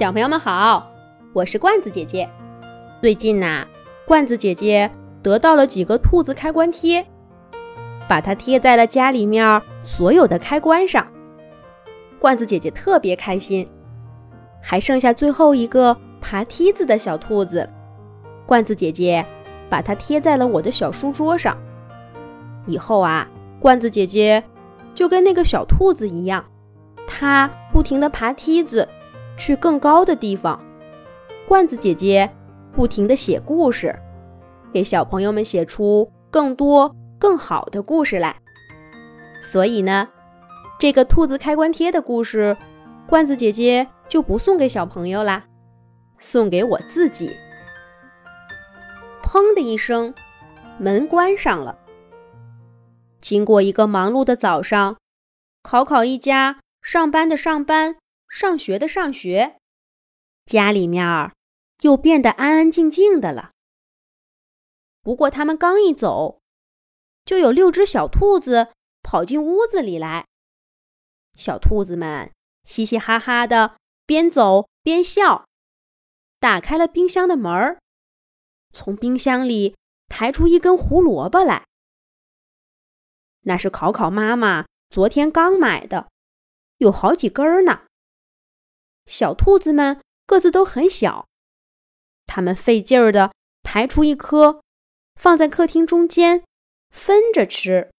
小朋友们好，我是罐子姐姐。最近呐，罐子姐姐得到了几个兔子开关贴，把它贴在了家里面所有的开关上。罐子姐姐特别开心，还剩下最后一个爬梯子的小兔子，罐子姐姐把它贴在了我的小书桌上。以后啊，罐子姐姐就跟那个小兔子一样，它不停地爬梯子。去更高的地方，罐子姐姐不停地写故事，给小朋友们写出更多更好的故事来。所以呢，这个兔子开关贴的故事，罐子姐姐就不送给小朋友啦，送给我自己。砰的一声，门关上了。经过一个忙碌的早上，考考一家上班的上班。上学的上学，家里面儿又变得安安静静的了。不过他们刚一走，就有六只小兔子跑进屋子里来。小兔子们嘻嘻哈哈的，边走边笑，打开了冰箱的门儿，从冰箱里抬出一根胡萝卜来。那是考考妈妈昨天刚买的，有好几根儿呢。小兔子们个子都很小，它们费劲儿的抬出一颗，放在客厅中间，分着吃。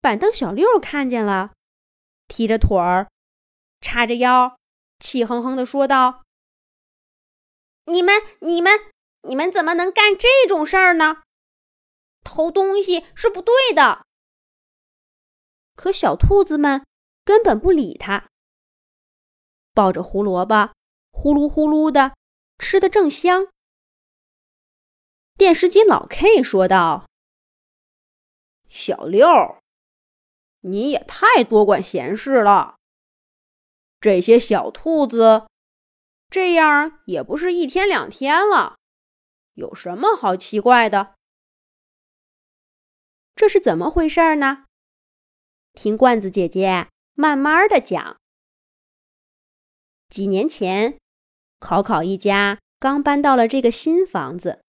板凳小六看见了，踢着腿儿，叉着腰，气哼哼的说道：“你们、你们、你们怎么能干这种事儿呢？偷东西是不对的。”可小兔子们根本不理他。抱着胡萝卜，呼噜呼噜的吃的正香。电视机老 K 说道：“小六，你也太多管闲事了。这些小兔子这样也不是一天两天了，有什么好奇怪的？这是怎么回事呢？听罐子姐姐慢慢的讲。”几年前，考考一家刚搬到了这个新房子。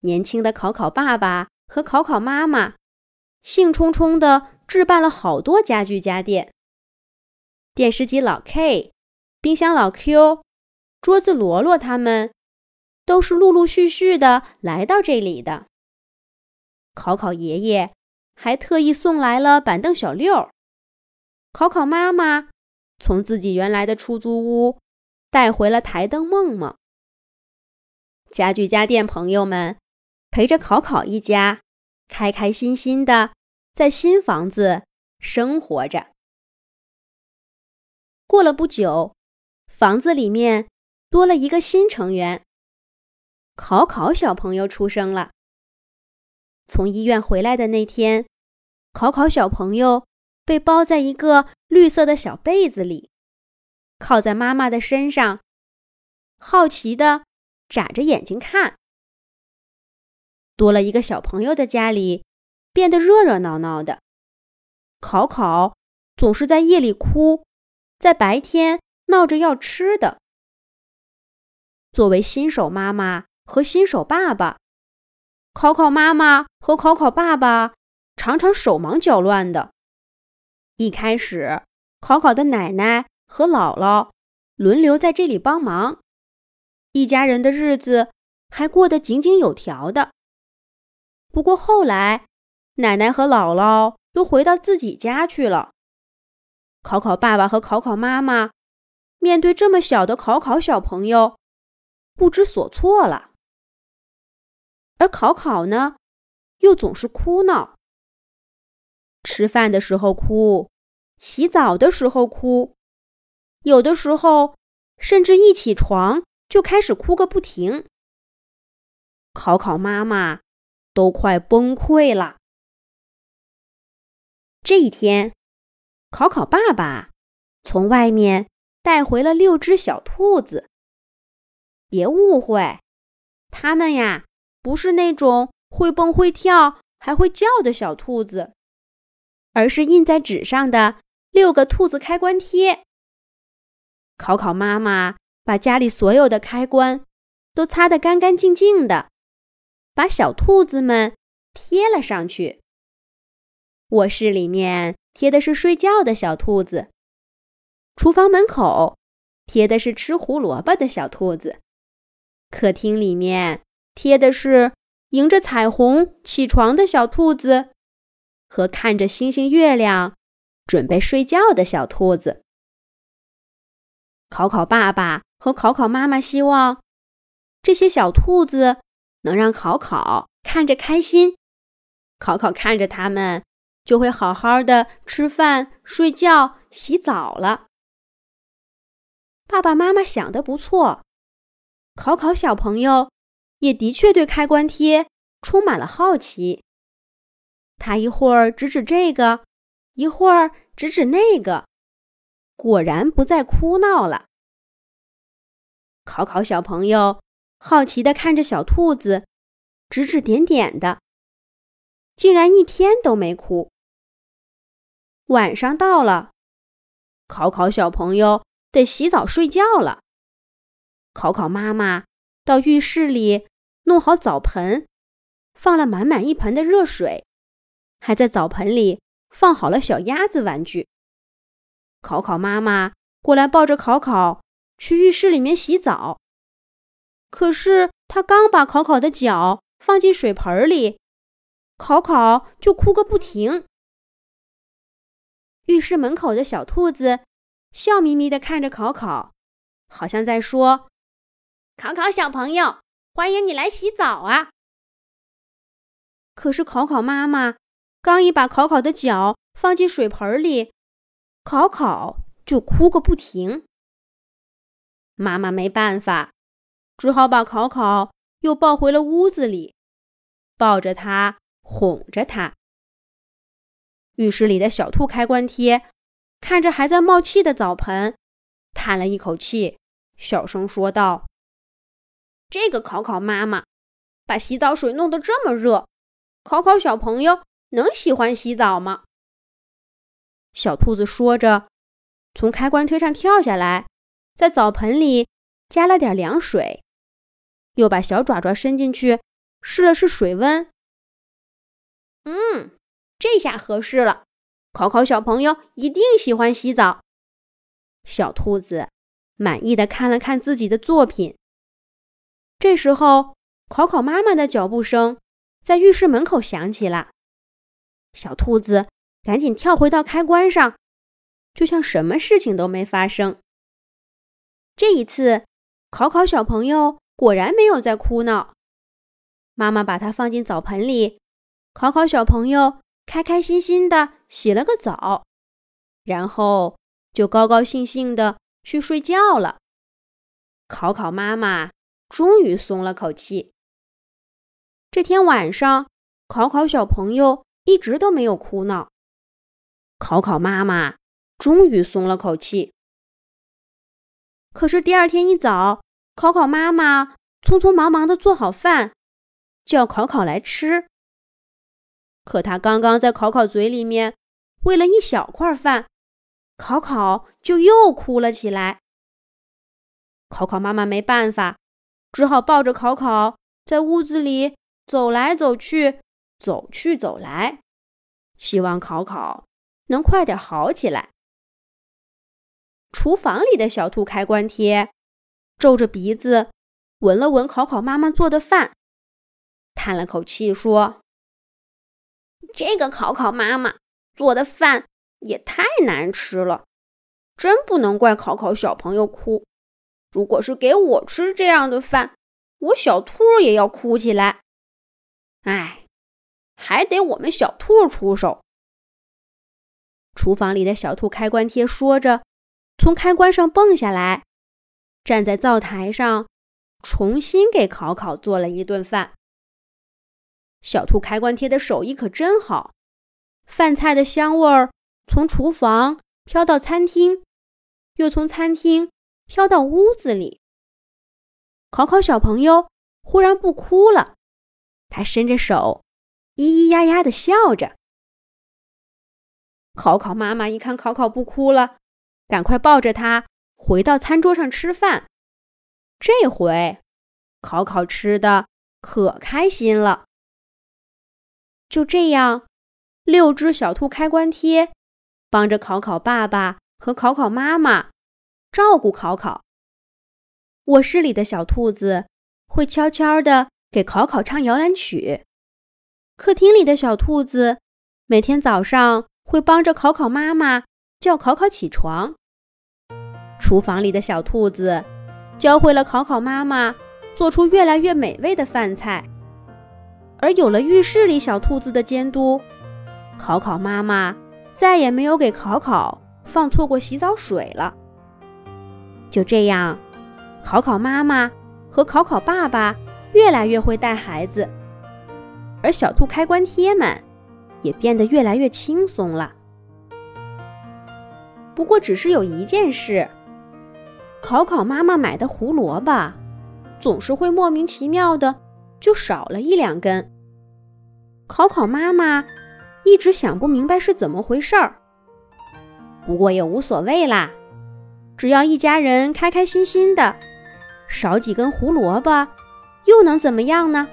年轻的考考爸爸和考考妈妈兴冲冲地置办了好多家具家电。电视机老 K、冰箱老 Q、桌子罗罗他们都是陆陆续续的来到这里的。考考爷爷还特意送来了板凳小六。考考妈妈。从自己原来的出租屋带回了台灯梦梦。家具家电朋友们陪着考考一家，开开心心的在新房子生活着。过了不久，房子里面多了一个新成员，考考小朋友出生了。从医院回来的那天，考考小朋友。被包在一个绿色的小被子里，靠在妈妈的身上，好奇的眨着眼睛看。多了一个小朋友的家里，变得热热闹闹的。考考总是在夜里哭，在白天闹着要吃的。作为新手妈妈和新手爸爸，考考妈妈和考考爸爸常常手忙脚乱的。一开始，考考的奶奶和姥姥轮流在这里帮忙，一家人的日子还过得井井有条的。不过后来，奶奶和姥姥都回到自己家去了。考考爸爸和考考妈妈面对这么小的考考小朋友，不知所措了。而考考呢，又总是哭闹。吃饭的时候哭，洗澡的时候哭，有的时候甚至一起床就开始哭个不停。考考妈妈都快崩溃了。这一天，考考爸爸从外面带回了六只小兔子。别误会，它们呀不是那种会蹦会跳还会叫的小兔子。而是印在纸上的六个兔子开关贴。考考妈妈把家里所有的开关都擦得干干净净的，把小兔子们贴了上去。卧室里面贴的是睡觉的小兔子，厨房门口贴的是吃胡萝卜的小兔子，客厅里面贴的是迎着彩虹起床的小兔子，和看着星星月亮准备睡觉的小兔子。考考爸爸和考考妈妈希望这些小兔子能让考考看着开心，考考看着他们。就会好好的吃饭、睡觉、洗澡了。爸爸妈妈想的不错，考考小朋友也的确对开关贴充满了好奇。他一会儿指指这个，一会儿指指那个，果然不再哭闹了。考考小朋友好奇的看着小兔子，指指点点的，竟然一天都没哭。晚上到了，考考小朋友得洗澡睡觉了。考考妈妈到浴室里弄好澡盆，放了满满一盆的热水，还在澡盆里放好了小鸭子玩具。考考妈妈过来抱着考考去浴室里面洗澡，可是他刚把考考的脚放进水盆里，考考就哭个不停。浴室门口的小兔子笑眯眯地看着考考，好像在说：“考考小朋友，欢迎你来洗澡啊！”可是考考妈妈刚一把考考的脚放进水盆里，考考就哭个不停。妈妈没办法，只好把考考又抱回了屋子里，抱着他，哄着他。浴室里的小兔开关贴看着还在冒气的澡盆，叹了一口气，小声说道：“这个考考妈妈把洗澡水弄得这么热，考考小朋友能喜欢洗澡吗？”小兔子说着，从开关推上跳下来，在澡盆里加了点凉水，又把小爪爪伸进去试了试水温。嗯。这下合适了，考考小朋友一定喜欢洗澡。小兔子满意的看了看自己的作品。这时候，考考妈妈的脚步声在浴室门口响起了。小兔子赶紧跳回到开关上，就像什么事情都没发生。这一次，考考小朋友果然没有再哭闹。妈妈把它放进澡盆里，考考小朋友。开开心心的洗了个澡，然后就高高兴兴的去睡觉了。考考妈妈终于松了口气。这天晚上，考考小朋友一直都没有哭闹。考考妈妈终于松了口气。可是第二天一早，考考妈妈匆匆忙忙的做好饭，叫考考来吃。可他刚刚在考考嘴里面喂了一小块饭，考考就又哭了起来。考考妈妈没办法，只好抱着考考在屋子里走来走去，走去走来，希望考考能快点好起来。厨房里的小兔开关贴皱着鼻子闻了闻考考妈妈做的饭，叹了口气说。这个考考妈妈做的饭也太难吃了，真不能怪考考小朋友哭。如果是给我吃这样的饭，我小兔也要哭起来。哎，还得我们小兔出手。厨房里的小兔开关贴说着，从开关上蹦下来，站在灶台上，重新给考考做了一顿饭。小兔开关贴的手艺可真好，饭菜的香味儿从厨房飘到餐厅，又从餐厅飘到屋子里。考考小朋友忽然不哭了，他伸着手，咿咿呀呀的笑着。考考妈妈一看考考不哭了，赶快抱着他回到餐桌上吃饭。这回，考考吃的可开心了。就这样，六只小兔开关贴帮着考考爸爸和考考妈妈照顾考考。卧室里的小兔子会悄悄地给考考唱摇篮曲，客厅里的小兔子每天早上会帮着考考妈妈叫考考起床。厨房里的小兔子教会了考考妈妈做出越来越美味的饭菜。而有了浴室里小兔子的监督，考考妈妈再也没有给考考放错过洗澡水了。就这样，考考妈妈和考考爸爸越来越会带孩子，而小兔开关贴们也变得越来越轻松了。不过，只是有一件事：考考妈妈买的胡萝卜总是会莫名其妙的。就少了一两根。考考妈妈一直想不明白是怎么回事儿，不过也无所谓啦，只要一家人开开心心的，少几根胡萝卜又能怎么样呢？